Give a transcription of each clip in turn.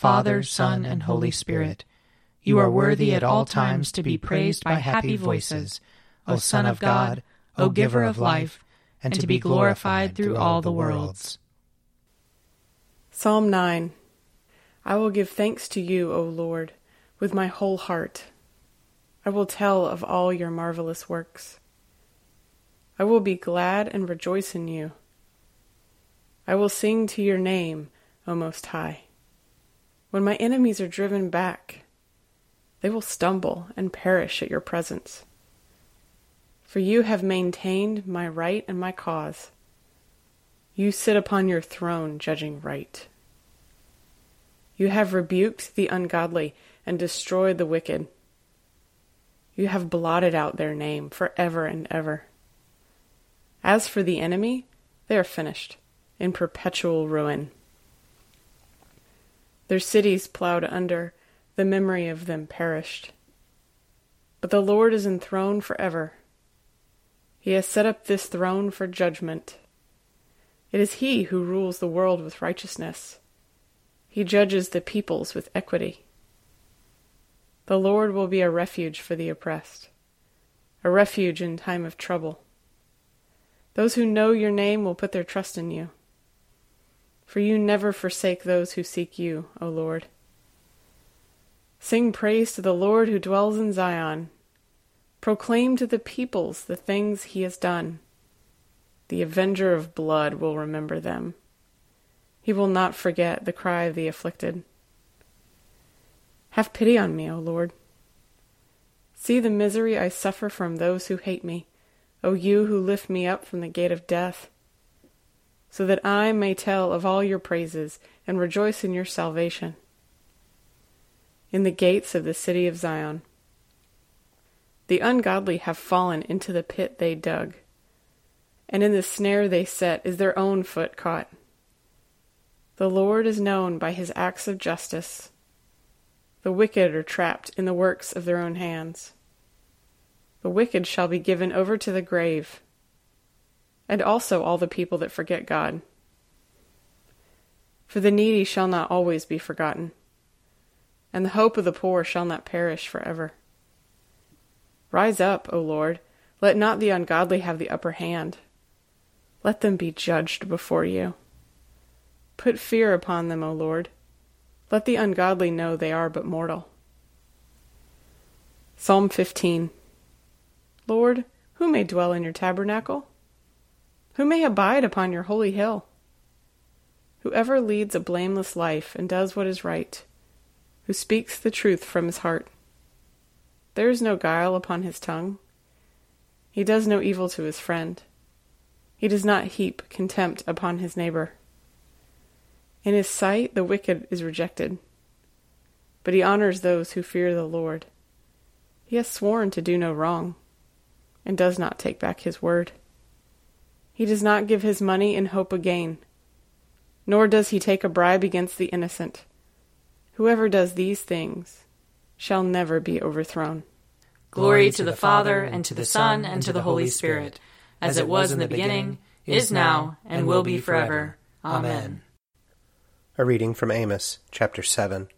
Father, Son, and Holy Spirit. You are worthy at all times to be praised by happy voices, O Son of God, O Giver of life, and to be glorified through all the worlds. Psalm 9 I will give thanks to you, O Lord, with my whole heart. I will tell of all your marvelous works. I will be glad and rejoice in you. I will sing to your name, O Most High. When my enemies are driven back, they will stumble and perish at your presence. For you have maintained my right and my cause. You sit upon your throne judging right. You have rebuked the ungodly and destroyed the wicked. You have blotted out their name for ever and ever. As for the enemy, they are finished, in perpetual ruin. Their cities plowed under, the memory of them perished. But the Lord is enthroned forever. He has set up this throne for judgment. It is He who rules the world with righteousness. He judges the peoples with equity. The Lord will be a refuge for the oppressed, a refuge in time of trouble. Those who know your name will put their trust in you. For you never forsake those who seek you, O Lord. Sing praise to the Lord who dwells in Zion. Proclaim to the peoples the things he has done. The avenger of blood will remember them. He will not forget the cry of the afflicted. Have pity on me, O Lord. See the misery I suffer from those who hate me, O you who lift me up from the gate of death, so that I may tell of all your praises and rejoice in your salvation. In the gates of the city of Zion. The ungodly have fallen into the pit they dug, and in the snare they set is their own foot caught. The Lord is known by his acts of justice. The wicked are trapped in the works of their own hands. The wicked shall be given over to the grave, and also all the people that forget God. For the needy shall not always be forgotten, and the hope of the poor shall not perish forever. Rise up, O Lord, let not the ungodly have the upper hand. Let them be judged before you. Put fear upon them, O Lord. Let the ungodly know they are but mortal. Psalm 15 Lord, who may dwell in your tabernacle? Who may abide upon your holy hill? Whoever leads a blameless life and does what is right, who speaks the truth from his heart. There is no guile upon his tongue. He does no evil to his friend. He does not heap contempt upon his neighbor. In his sight, the wicked is rejected, but he honors those who fear the Lord. He has sworn to do no wrong, and does not take back his word. He does not give his money in hope of gain, nor does he take a bribe against the innocent. Whoever does these things shall never be overthrown. Glory to the Father, and to the Son, and to the Holy Spirit, as it was in the beginning, is now, and will be forever. Amen. A reading from Amos, chapter 7.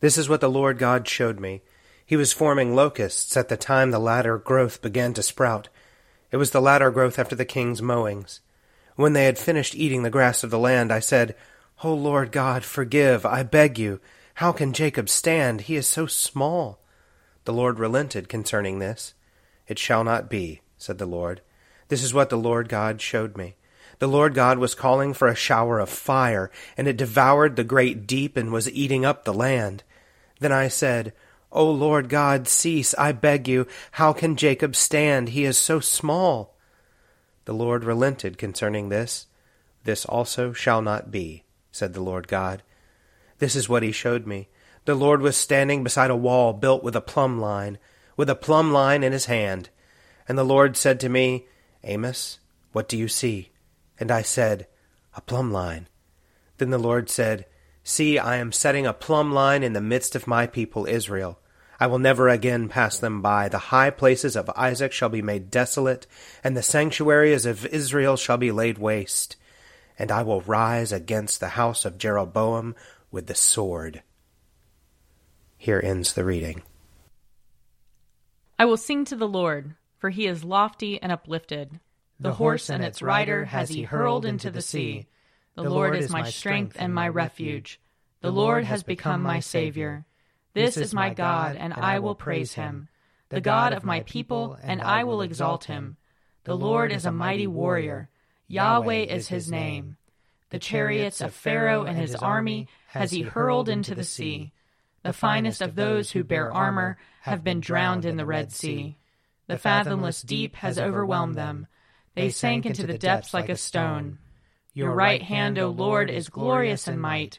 This is what the Lord God showed me. He was forming locusts at the time the latter growth began to sprout. It was the latter growth after the king's mowings. When they had finished eating the grass of the land, I said, O Lord God, forgive, I beg you. How can Jacob stand? He is so small. The Lord relented concerning this. It shall not be, said the Lord. This is what the Lord God showed me. The Lord God was calling for a shower of fire, and it devoured the great deep and was eating up the land. Then I said, O Lord God, cease, I beg you. How can Jacob stand? He is so small. The Lord relented concerning this. This also shall not be, said the Lord God. This is what he showed me. The Lord was standing beside a wall built with a plumb line, with a plumb line in his hand. And the Lord said to me, Amos, what do you see? And I said, A plumb line. Then the Lord said, See, I am setting a plumb line in the midst of my people Israel. I will never again pass them by. The high places of Isaac shall be made desolate, and the sanctuaries of Israel shall be laid waste. And I will rise against the house of Jeroboam with the sword. Here ends the reading. I will sing to the Lord, for he is lofty and uplifted. The, the horse and its rider has he hurled into the sea. The Lord is my strength and my refuge. The Lord has become my Savior. This is my God, and I will praise him, the God of my people, and I will exalt him. The Lord is a mighty warrior. Yahweh is his name. The chariots of Pharaoh and his army has he hurled into the sea. The finest of those who bear armor have been drowned in the Red Sea. The fathomless deep has overwhelmed them. They sank into the depths like a stone. Your right hand, O Lord, is glorious in might.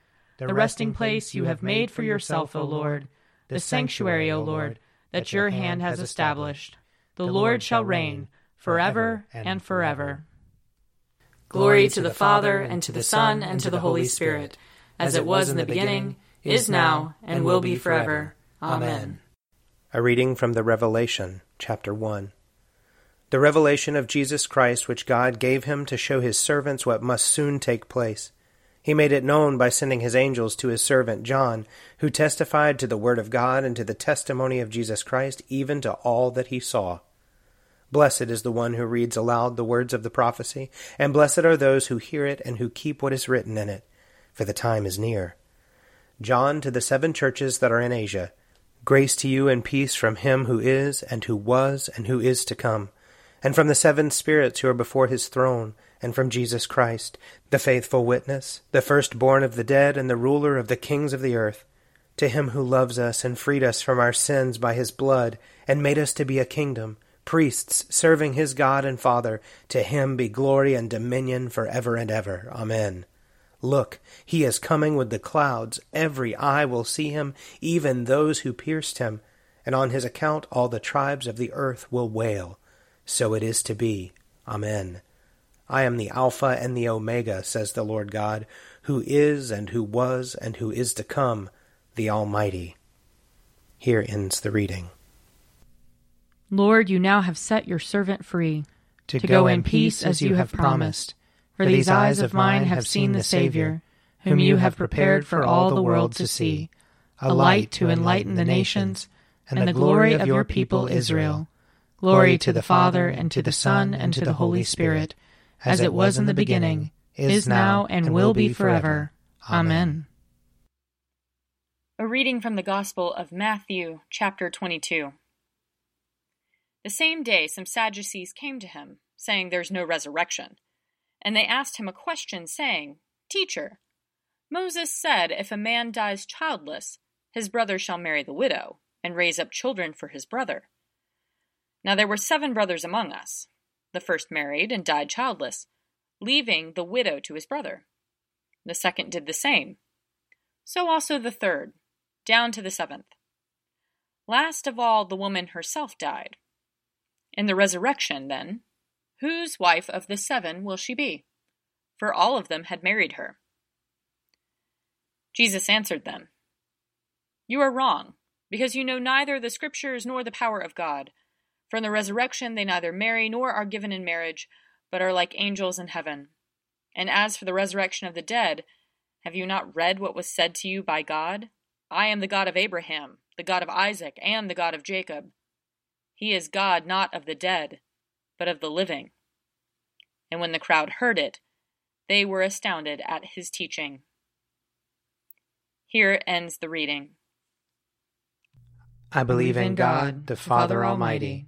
the resting place you have made for yourself, O Lord, the sanctuary, O Lord, that your hand has established. The Lord shall reign forever and forever. Glory to the Father, and to the Son, and to the Holy Spirit, as it was in the beginning, is now, and will be forever. Amen. A reading from the Revelation, chapter 1. The revelation of Jesus Christ, which God gave him to show his servants what must soon take place he made it known by sending his angels to his servant John, who testified to the word of God and to the testimony of Jesus Christ, even to all that he saw. Blessed is the one who reads aloud the words of the prophecy, and blessed are those who hear it and who keep what is written in it, for the time is near. John to the seven churches that are in Asia, grace to you and peace from him who is, and who was, and who is to come, and from the seven spirits who are before his throne and from Jesus Christ, the faithful witness, the firstborn of the dead, and the ruler of the kings of the earth, to him who loves us and freed us from our sins by his blood, and made us to be a kingdom, priests serving his God and Father, to him be glory and dominion for ever and ever. Amen. Look, he is coming with the clouds. Every eye will see him, even those who pierced him. And on his account all the tribes of the earth will wail. So it is to be. Amen. I am the Alpha and the Omega, says the Lord God, who is and who was and who is to come, the Almighty. Here ends the reading. Lord, you now have set your servant free to, to go, go in peace as you have promised. For these eyes of mine have seen the Savior, whom you have prepared for all the world to see, a light to enlighten the nations, and the glory of your people Israel. Glory to the Father, and to the Son, and to the Holy Spirit as it was in the beginning, is now, and will be forever. Amen. A reading from the Gospel of Matthew, chapter 22. The same day, some Sadducees came to him, saying, There's no resurrection. And they asked him a question, saying, Teacher, Moses said, If a man dies childless, his brother shall marry the widow, and raise up children for his brother. Now there were seven brothers among us. The first married and died childless, leaving the widow to his brother. The second did the same. So also the third, down to the seventh. Last of all, the woman herself died. In the resurrection, then, whose wife of the seven will she be? For all of them had married her. Jesus answered them, You are wrong, because you know neither the Scriptures nor the power of God. For in the resurrection they neither marry nor are given in marriage, but are like angels in heaven. And as for the resurrection of the dead, have you not read what was said to you by God? I am the God of Abraham, the God of Isaac, and the God of Jacob. He is God not of the dead, but of the living. And when the crowd heard it, they were astounded at his teaching. Here ends the reading. I believe in God, the Father Almighty,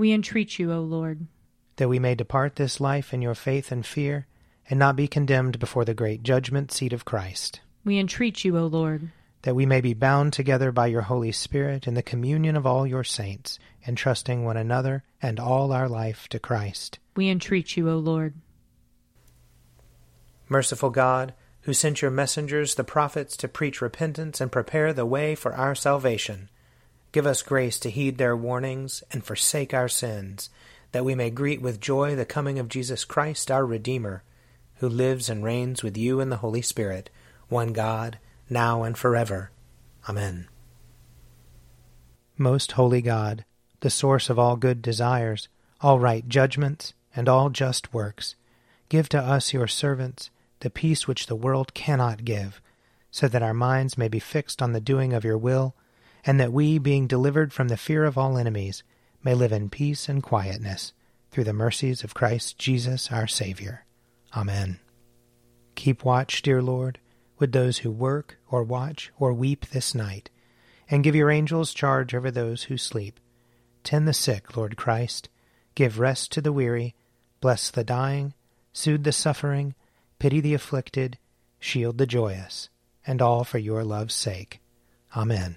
We entreat you, O Lord. That we may depart this life in your faith and fear, and not be condemned before the great judgment seat of Christ. We entreat you, O Lord. That we may be bound together by your Holy Spirit in the communion of all your saints, entrusting one another and all our life to Christ. We entreat you, O Lord. Merciful God, who sent your messengers, the prophets, to preach repentance and prepare the way for our salvation. Give us grace to heed their warnings and forsake our sins, that we may greet with joy the coming of Jesus Christ, our Redeemer, who lives and reigns with you in the Holy Spirit, one God, now and forever. Amen. Most holy God, the source of all good desires, all right judgments, and all just works, give to us, your servants, the peace which the world cannot give, so that our minds may be fixed on the doing of your will, and that we, being delivered from the fear of all enemies, may live in peace and quietness, through the mercies of Christ Jesus our Saviour. Amen. Keep watch, dear Lord, with those who work, or watch, or weep this night, and give your angels charge over those who sleep. Tend the sick, Lord Christ. Give rest to the weary. Bless the dying. Soothe the suffering pity the afflicted, shield the joyous, and all for your love's sake. Amen.